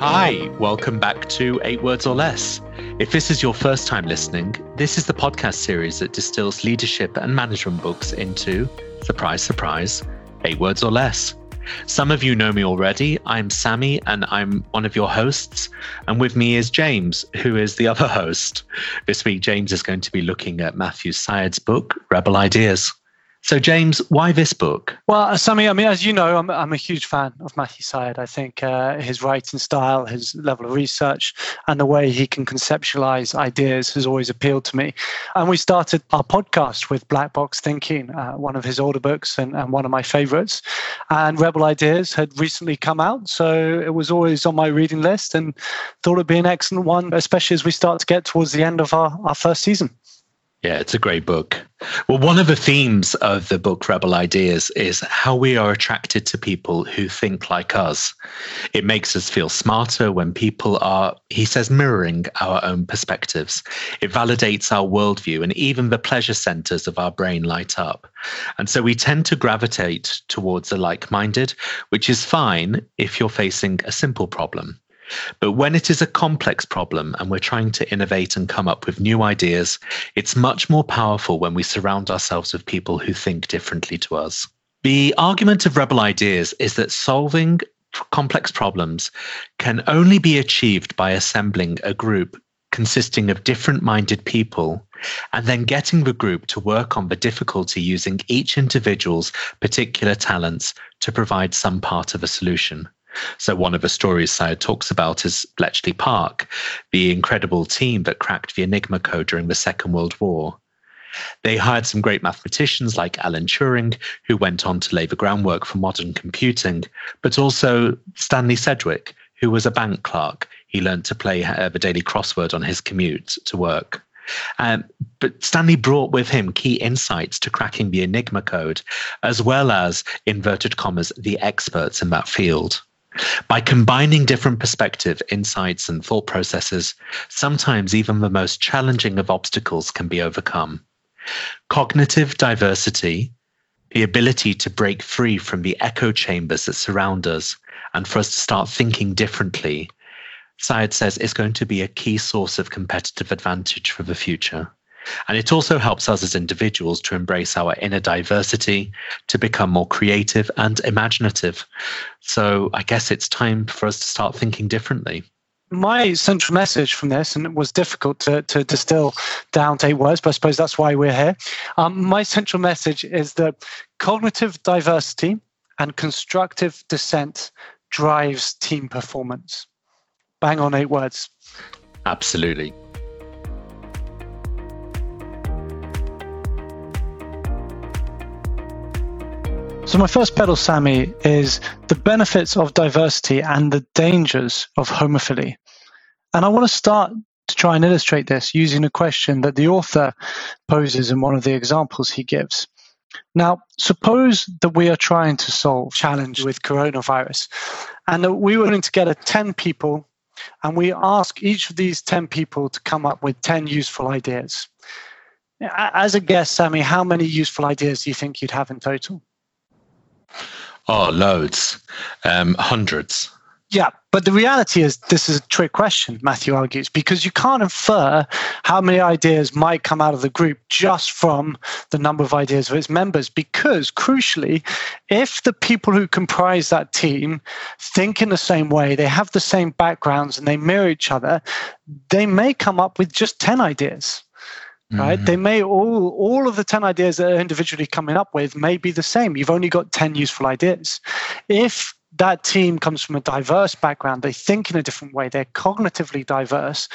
Hi, welcome back to Eight Words or Less. If this is your first time listening, this is the podcast series that distills leadership and management books into, surprise, surprise, eight words or less. Some of you know me already. I'm Sammy and I'm one of your hosts. And with me is James, who is the other host. This week, James is going to be looking at Matthew Syed's book, Rebel Ideas. So, James, why this book? Well, Sammy, I mean, as you know, I'm, I'm a huge fan of Matthew Syed. I think uh, his writing style, his level of research, and the way he can conceptualize ideas has always appealed to me. And we started our podcast with Black Box Thinking, uh, one of his older books and, and one of my favorites. And Rebel Ideas had recently come out. So it was always on my reading list and thought it'd be an excellent one, especially as we start to get towards the end of our, our first season. Yeah, it's a great book. Well, one of the themes of the book Rebel Ideas is how we are attracted to people who think like us. It makes us feel smarter when people are, he says, mirroring our own perspectives. It validates our worldview, and even the pleasure centers of our brain light up. And so we tend to gravitate towards the like minded, which is fine if you're facing a simple problem. But when it is a complex problem and we're trying to innovate and come up with new ideas, it's much more powerful when we surround ourselves with people who think differently to us. The argument of rebel ideas is that solving complex problems can only be achieved by assembling a group consisting of different minded people and then getting the group to work on the difficulty using each individual's particular talents to provide some part of a solution. So one of the stories Syed talks about is Bletchley Park, the incredible team that cracked the Enigma code during the Second World War. They hired some great mathematicians like Alan Turing, who went on to lay the groundwork for modern computing, but also Stanley Sedgwick, who was a bank clerk. He learned to play uh, the daily crossword on his commute to work. Um, but Stanley brought with him key insights to cracking the Enigma code, as well as, inverted commas, the experts in that field. By combining different perspective, insights, and thought processes, sometimes even the most challenging of obstacles can be overcome. Cognitive diversity, the ability to break free from the echo chambers that surround us and for us to start thinking differently, Syed says is going to be a key source of competitive advantage for the future. And it also helps us as individuals to embrace our inner diversity, to become more creative and imaginative. So I guess it's time for us to start thinking differently. My central message from this, and it was difficult to, to distill down to eight words, but I suppose that's why we're here. Um, my central message is that cognitive diversity and constructive dissent drives team performance. Bang on eight words. Absolutely. So, my first pedal, Sammy, is the benefits of diversity and the dangers of homophily. And I want to start to try and illustrate this using a question that the author poses in one of the examples he gives. Now, suppose that we are trying to solve challenge with coronavirus and that we were going to get a 10 people and we ask each of these 10 people to come up with 10 useful ideas. As a guest, Sammy, how many useful ideas do you think you'd have in total? Oh, loads, um, hundreds. Yeah, but the reality is this is a trick question, Matthew argues, because you can't infer how many ideas might come out of the group just from the number of ideas of its members. Because, crucially, if the people who comprise that team think in the same way, they have the same backgrounds, and they mirror each other, they may come up with just 10 ideas right mm-hmm. they may all all of the 10 ideas that are individually coming up with may be the same you've only got 10 useful ideas if that team comes from a diverse background they think in a different way they're cognitively diverse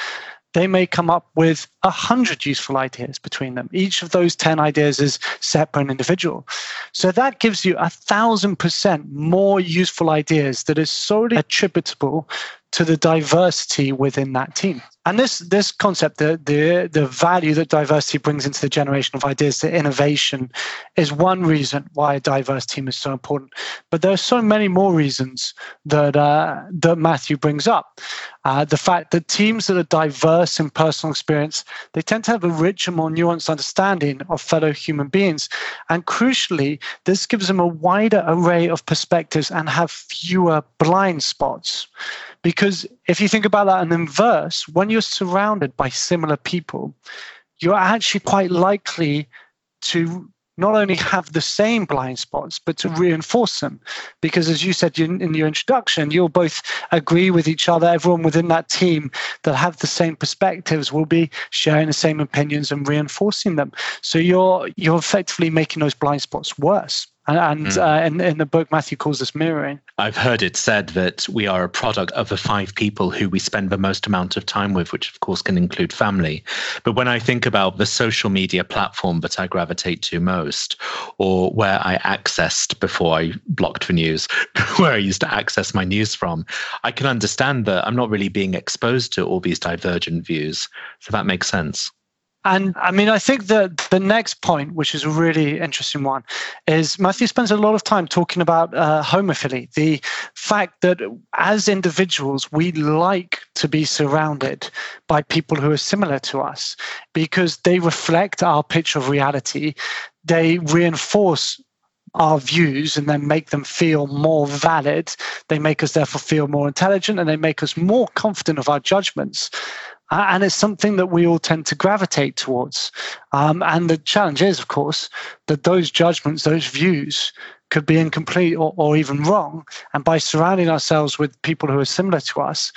they may come up with a hundred useful ideas between them. Each of those 10 ideas is separate and individual. So that gives you a thousand percent more useful ideas that is solely attributable to the diversity within that team. And this this concept, the the the value that diversity brings into the generation of ideas, the innovation, is one reason why a diverse team is so important. But there are so many more reasons that uh, that Matthew brings up. Uh, the fact that teams that are diverse in personal experience, they tend to have a richer, more nuanced understanding of fellow human beings, and crucially, this gives them a wider array of perspectives and have fewer blind spots because Because if you think about that in inverse, when you're surrounded by similar people, you're actually quite likely to not only have the same blind spots, but to reinforce them. Because as you said in your introduction, you'll both agree with each other. Everyone within that team that have the same perspectives will be sharing the same opinions and reinforcing them. So you're you're effectively making those blind spots worse. And, and mm. uh, in, in the book, Matthew calls this mirroring. I've heard it said that we are a product of the five people who we spend the most amount of time with, which of course can include family. But when I think about the social media platform that I gravitate to most, or where I accessed before I blocked the news, where I used to access my news from, I can understand that I'm not really being exposed to all these divergent views. So that makes sense. And I mean, I think that the next point, which is a really interesting one, is Matthew spends a lot of time talking about uh, homophily, the fact that as individuals, we like to be surrounded by people who are similar to us because they reflect our picture of reality. They reinforce our views and then make them feel more valid. They make us therefore feel more intelligent and they make us more confident of our judgments. Uh, and it's something that we all tend to gravitate towards. Um, and the challenge is, of course, that those judgments, those views, could be incomplete or, or even wrong. And by surrounding ourselves with people who are similar to us,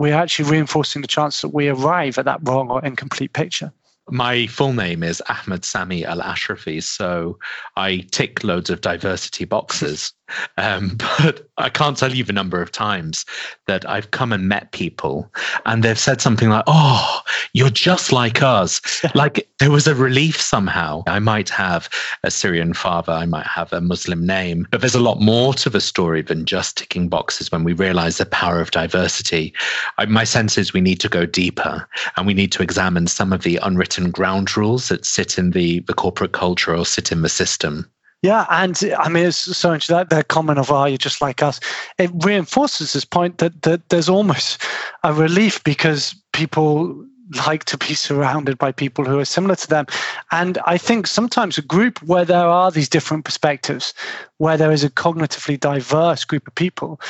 we're actually reinforcing the chance that we arrive at that wrong or incomplete picture. My full name is Ahmed Sami Al Ashrafi, so I tick loads of diversity boxes. Um, but I can't tell you the number of times that I've come and met people and they've said something like, Oh, you're just like us. like there was a relief somehow. I might have a Syrian father, I might have a Muslim name, but there's a lot more to the story than just ticking boxes when we realize the power of diversity. I, my sense is we need to go deeper and we need to examine some of the unwritten ground rules that sit in the, the corporate culture or sit in the system. Yeah, and I mean, it's so interesting that that comment of "Are you just like us?" It reinforces this point that that there's almost a relief because people like to be surrounded by people who are similar to them. And I think sometimes a group where there are these different perspectives, where there is a cognitively diverse group of people,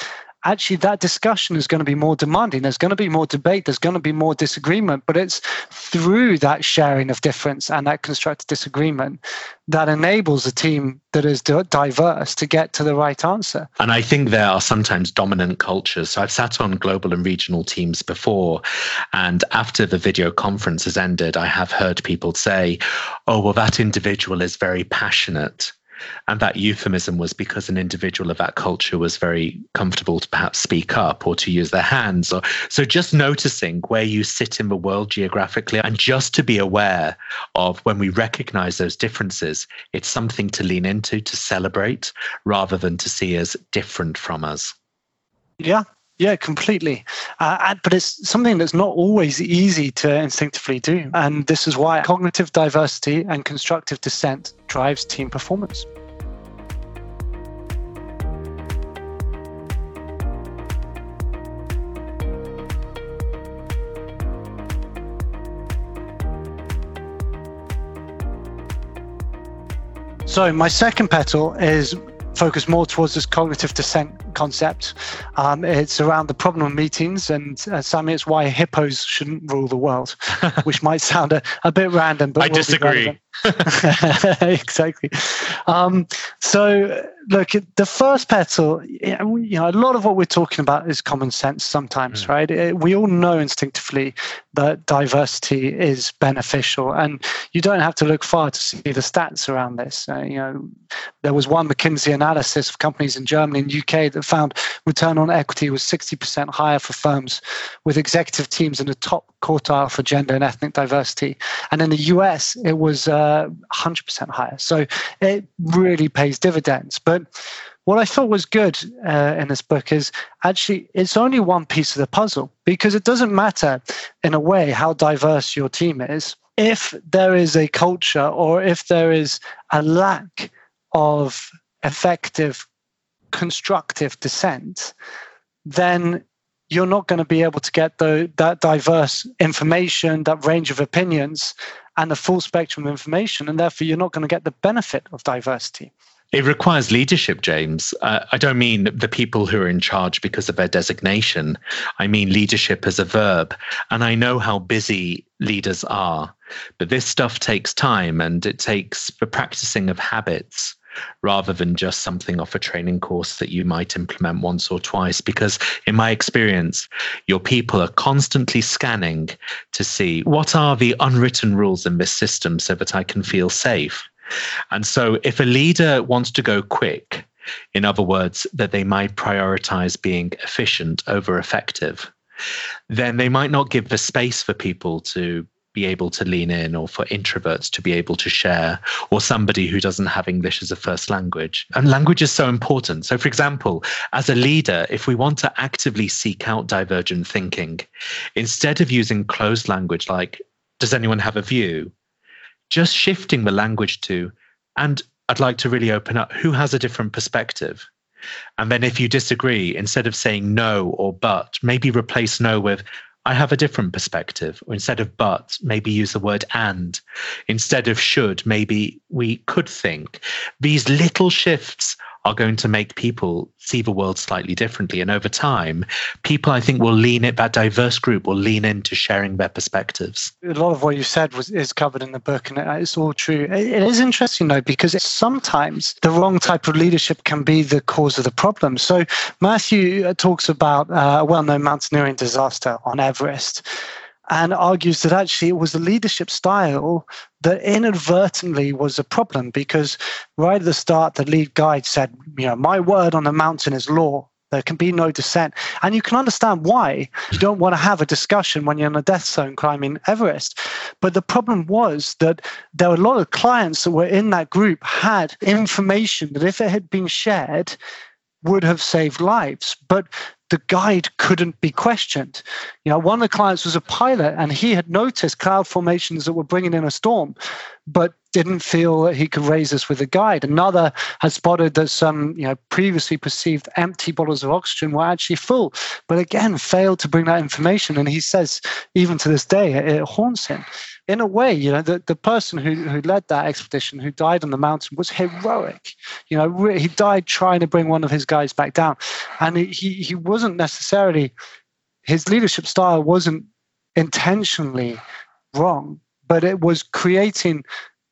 actually that discussion is going to be more demanding. There's going to be more debate. There's going to be more disagreement. But it's through that sharing of difference and that constructive disagreement that enables a team that is diverse to get to the right answer. And I think there are sometimes dominant cultures. So I've sat on global and regional teams before. And after the video conference has ended, I have heard people say, oh, well, that individual is very passionate and that euphemism was because an individual of that culture was very comfortable to perhaps speak up or to use their hands. Or so just noticing where you sit in the world geographically and just to be aware of when we recognize those differences, it's something to lean into, to celebrate, rather than to see as different from us. Yeah, yeah, completely. Uh, but it's something that's not always easy to instinctively do. And this is why cognitive diversity and constructive dissent drives team performance. So my second petal is focused more towards this cognitive dissent concept. Um, it's around the problem of meetings, and uh, Sami, it's why hippos shouldn't rule the world, which might sound a, a bit random, but I disagree. exactly. Um, so, look, the first petal, you know, a lot of what we're talking about is common sense sometimes, mm. right? It, we all know instinctively that diversity is beneficial, and you don't have to look far to see the stats around this. Uh, you know, there was one McKinsey analysis of companies in Germany and UK that found return on equity was 60% higher for firms with executive teams in the top quartile for gender and ethnic diversity. And in the US, it was uh, 100% higher. So it really pays dividends. But what I thought was good uh, in this book is actually it's only one piece of the puzzle because it doesn't matter in a way how diverse your team is. If there is a culture or if there is a lack of effective constructive dissent, then you're not going to be able to get the, that diverse information, that range of opinions, and the full spectrum of information. And therefore, you're not going to get the benefit of diversity. It requires leadership, James. Uh, I don't mean the people who are in charge because of their designation. I mean leadership as a verb. And I know how busy leaders are, but this stuff takes time and it takes the practicing of habits rather than just something off a training course that you might implement once or twice. Because in my experience, your people are constantly scanning to see what are the unwritten rules in this system so that I can feel safe. And so if a leader wants to go quick, in other words, that they might prioritize being efficient over effective, then they might not give the space for people to be able to lean in or for introverts to be able to share or somebody who doesn't have English as a first language. And language is so important. So, for example, as a leader, if we want to actively seek out divergent thinking, instead of using closed language like, does anyone have a view? Just shifting the language to, and I'd like to really open up who has a different perspective. And then if you disagree, instead of saying no or but, maybe replace no with, I have a different perspective. Or instead of but, maybe use the word and. Instead of should, maybe we could think. These little shifts are going to make people see the world slightly differently. And over time, people, I think, will lean it, that diverse group will lean into sharing their perspectives. A lot of what you said was is covered in the book, and it's all true. It is interesting, though, because sometimes the wrong type of leadership can be the cause of the problem. So Matthew uh, talks about uh, a well known mountaineering disaster on Everest and argues that actually it was the leadership style that inadvertently was a problem because right at the start, the lead guide said, you know, my word on the mountain is law. There can be no dissent. And you can understand why you don't want to have a discussion when you're in a death zone climbing Everest. But the problem was that there were a lot of clients that were in that group had information that if it had been shared, would have saved lives. But the guide couldn't be questioned. You know, one of the clients was a pilot and he had noticed cloud formations that were bringing in a storm, but didn't feel that he could raise this with a guide. Another had spotted that some, you know, previously perceived empty bottles of oxygen were actually full, but again failed to bring that information. And he says, even to this day, it, it haunts him in a way, you know, the, the person who, who led that expedition, who died on the mountain, was heroic. You know, he died trying to bring one of his guys back down. And he, he wasn't necessarily, his leadership style wasn't intentionally wrong, but it was creating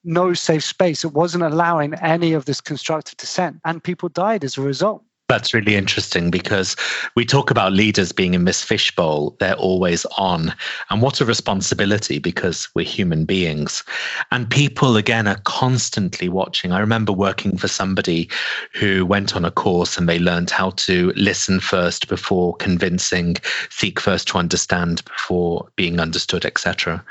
no safe space. It wasn't allowing any of this constructive dissent. And people died as a result. That's really interesting because we talk about leaders being in this fishbowl, they're always on. And what a responsibility because we're human beings. And people, again, are constantly watching. I remember working for somebody who went on a course and they learned how to listen first before convincing, seek first to understand before being understood, etc.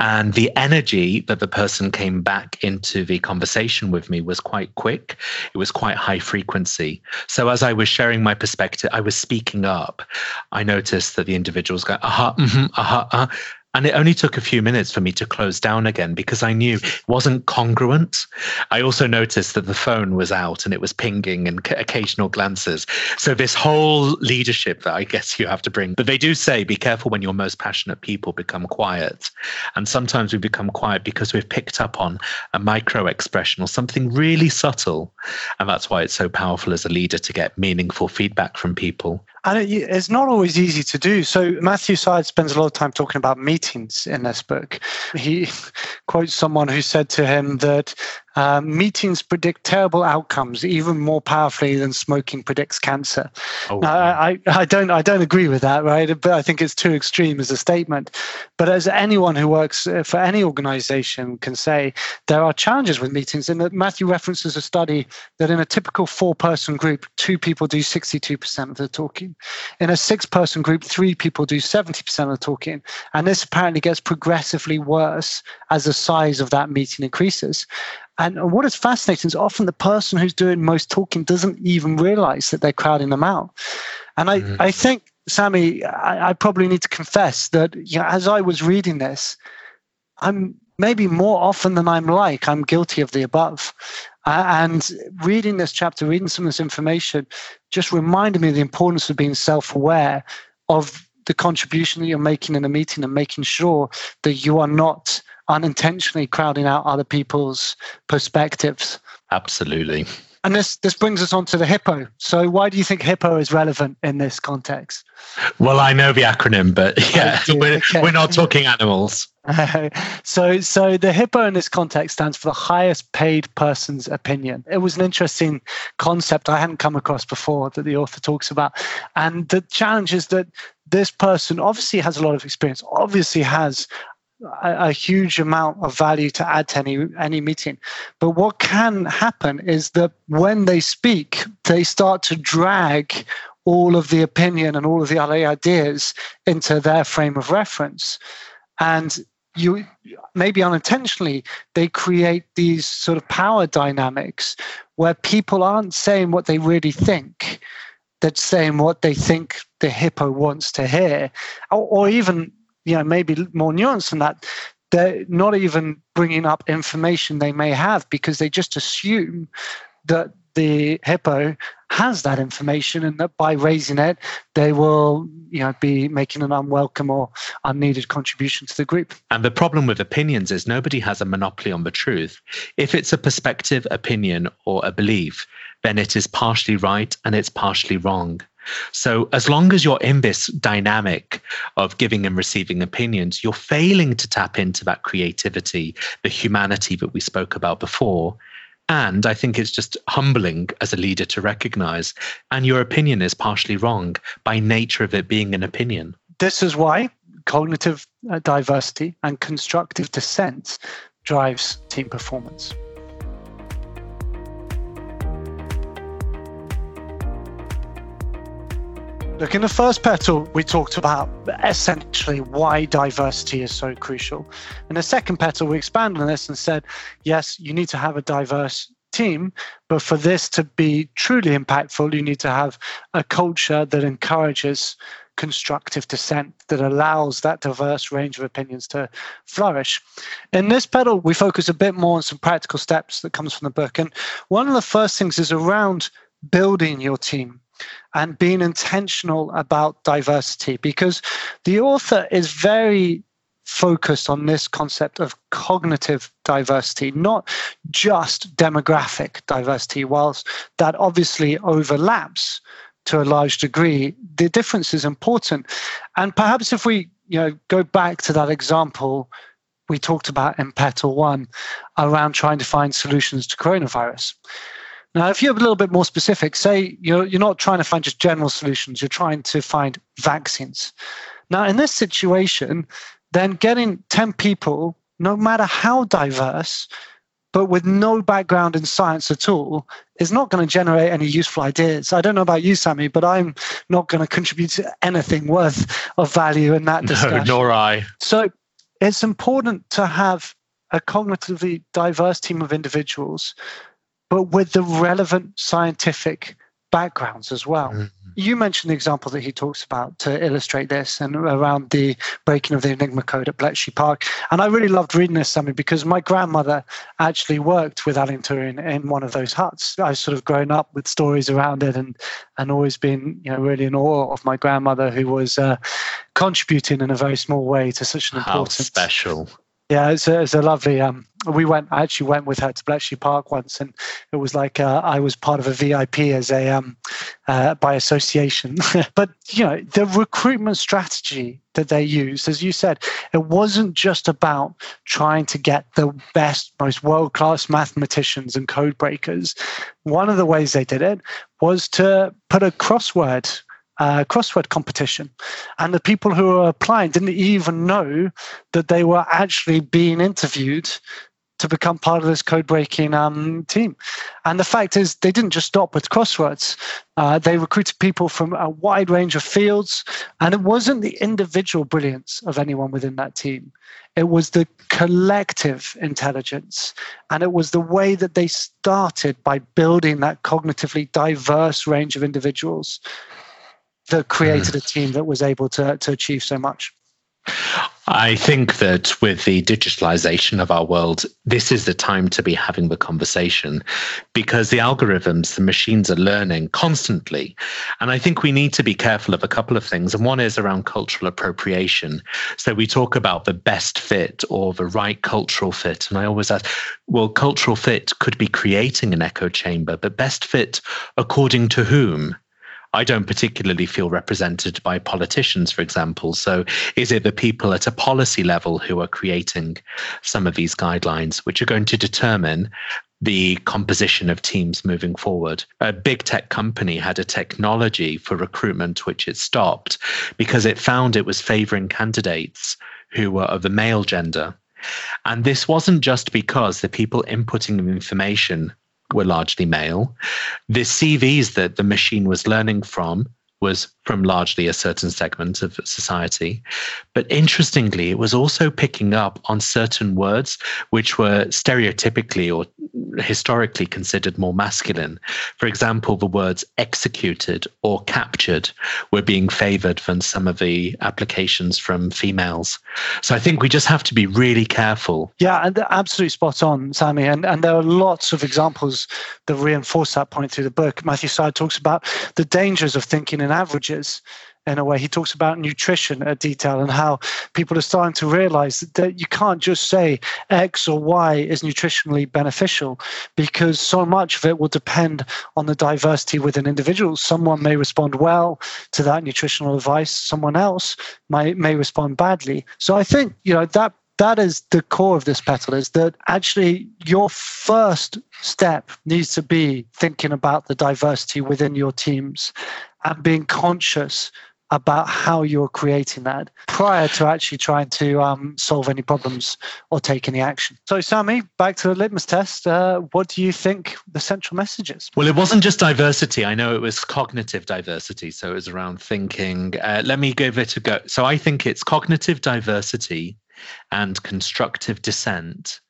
And the energy that the person came back into the conversation with me was quite quick. It was quite high frequency. So as I was sharing my perspective, I was speaking up. I noticed that the individuals go, aha, mm-hmm, aha, uh-huh. And it only took a few minutes for me to close down again because I knew it wasn't congruent. I also noticed that the phone was out and it was pinging and occasional glances. So, this whole leadership that I guess you have to bring, but they do say be careful when your most passionate people become quiet. And sometimes we become quiet because we've picked up on a micro expression or something really subtle. And that's why it's so powerful as a leader to get meaningful feedback from people. And it's not always easy to do. So Matthew Syed spends a lot of time talking about meetings in this book. He quotes someone who said to him that uh, meetings predict terrible outcomes even more powerfully than smoking predicts cancer. Oh, now, I, I don't I don't agree with that, right? But I think it's too extreme as a statement. But as anyone who works for any organization can say, there are challenges with meetings. And Matthew references a study that in a typical four-person group, two people do 62% of the talking. In a six-person group, three people do 70% of the talking. And this apparently gets progressively worse as the size of that meeting increases. And what is fascinating is often the person who's doing most talking doesn't even realize that they're crowding them out. And I, mm-hmm. I think, Sammy, I, I, probably need to confess that you know, as I was reading this, I'm maybe more often than I'm like, I'm guilty of the above. Uh, and reading this chapter, reading some of this information, just reminded me of the importance of being self aware of the contribution that you're making in a meeting and making sure that you are not unintentionally crowding out other people's perspectives. Absolutely. And this this brings us on to the hippo. So why do you think hippo is relevant in this context? Well, I know the acronym, but oh, yeah, we're, okay. we're not talking animals. so, so the hippo in this context stands for the highest paid person's opinion. It was an interesting concept I hadn't come across before that the author talks about, and the challenge is that this person obviously has a lot of experience, obviously has a, a, huge amount of value to add to any any meeting. But what can happen is that when they speak, they start to drag all of the opinion and all of the other ideas into their frame of reference. And you maybe unintentionally they create these sort of power dynamics where people aren't saying what they really think they're saying what they think the hippo wants to hear or, or even you know maybe more nuanced than that they're not even bringing up information they may have because they just assume that the hippo has that information and that by raising it they will you know be making an unwelcome or unneeded contribution to the group. And the problem with opinions is nobody has a monopoly on the truth. If it's a perspective opinion or a belief then it is partially right and it's partially wrong so, as long as you're in this dynamic of giving and receiving opinions, you're failing to tap into that creativity, the humanity that we spoke about before. And I think it's just humbling as a leader to recognize, and your opinion is partially wrong by nature of it being an opinion. This is why cognitive uh, diversity and constructive dissent drives team performance. Look, in the first petal, we talked about essentially why diversity is so crucial. In the second petal, we expanded on this and said, yes, you need to have a diverse team, but for this to be truly impactful, you need to have a culture that encourages constructive dissent that allows that diverse range of opinions to flourish. In this petal, we focus a bit more on some practical steps that comes from the book. And one of the first things is around building your team and being intentional about diversity because the author is very focused on this concept of cognitive diversity, not just demographic diversity, whilst that obviously overlaps to a large degree, the difference is important. And perhaps if we you know go back to that example we talked about in Petal One around trying to find solutions to coronavirus. Now, if you're a little bit more specific, say you're, you're not trying to find just general solutions, you're trying to find vaccines. Now, in this situation, then getting 10 people, no matter how diverse, but with no background in science at all, is not going to generate any useful ideas. I don't know about you, Sammy, but I'm not going to contribute to anything worth of value in that discussion. No, nor I. So it's important to have a cognitively diverse team of individuals but with the relevant scientific backgrounds as well. Mm-hmm. You mentioned the example that he talks about to illustrate this and around the breaking of the Enigma code at Bletchley Park. And I really loved reading this, Sammy, because my grandmother actually worked with Alan Turing in one of those huts. I've sort of grown up with stories around it and, and always been you know, really in awe of my grandmother who was uh, contributing in a very small way to such an important. How special. Yeah, it's a, it's a lovely. Um, we went. I actually went with her to Bletchley Park once, and it was like uh, I was part of a VIP as a um, uh, by association. but you know, the recruitment strategy that they used, as you said, it wasn't just about trying to get the best, most world class mathematicians and code breakers. One of the ways they did it was to put a crossword uh, crossword competition. And the people who were applying didn't even know that they were actually being interviewed to become part of this code breaking um, team. And the fact is, they didn't just stop with crosswords. Uh, they recruited people from a wide range of fields. And it wasn't the individual brilliance of anyone within that team, it was the collective intelligence. And it was the way that they started by building that cognitively diverse range of individuals that created hmm. a team that was able to, to achieve so much. I think that with the digitalization of our world, this is the time to be having the conversation because the algorithms, the machines are learning constantly. And I think we need to be careful of a couple of things. And one is around cultural appropriation. So we talk about the best fit or the right cultural fit. And I always ask, well, cultural fit could be creating an echo chamber, but best fit according to whom? I don't particularly feel represented by politicians, for example. So, is it the people at a policy level who are creating some of these guidelines, which are going to determine the composition of teams moving forward? A big tech company had a technology for recruitment which it stopped because it found it was favoring candidates who were of the male gender. And this wasn't just because the people inputting the information were largely male. The CVs that the machine was learning from was from largely a certain segment of society. But interestingly, it was also picking up on certain words which were stereotypically or historically considered more masculine. For example, the words executed or captured were being favored than some of the applications from females. So I think we just have to be really careful. Yeah, and absolutely spot on, Sammy. And, and there are lots of examples that reinforce that point through the book. Matthew Syed talks about the dangers of thinking in averages in a way. He talks about nutrition at detail and how people are starting to realize that you can't just say X or Y is nutritionally beneficial because so much of it will depend on the diversity within individuals. Someone may respond well to that nutritional advice, someone else might, may respond badly. So I think, you know, that that is the core of this petal is that actually your first step needs to be thinking about the diversity within your teams and being conscious about how you're creating that prior to actually trying to um, solve any problems or take any action. So, Sammy, back to the litmus test. Uh, what do you think the central message is? Well, it wasn't just diversity. I know it was cognitive diversity. So it was around thinking. Uh, let me give it a go. So I think it's cognitive diversity and constructive dissent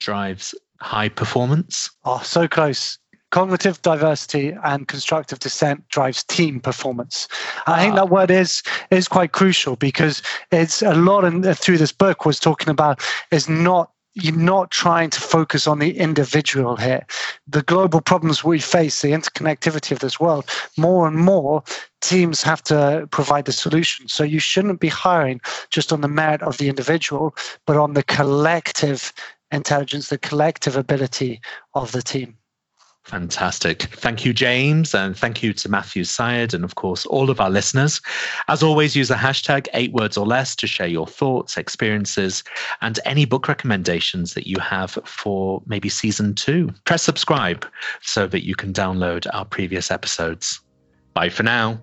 drives high performance. Oh, so close cognitive diversity and constructive dissent drives team performance. I think ah. that word is is quite crucial because it's a lot in, through this book was talking about is not you're not trying to focus on the individual here. The global problems we face, the interconnectivity of this world, more and more teams have to provide the solution. So you shouldn't be hiring just on the merit of the individual, but on the collective intelligence, the collective ability of the team. Fantastic. Thank you, James, and thank you to Matthew Syed, and of course, all of our listeners. As always, use the hashtag eight words or less to share your thoughts, experiences, and any book recommendations that you have for maybe season two. Press subscribe so that you can download our previous episodes. Bye for now.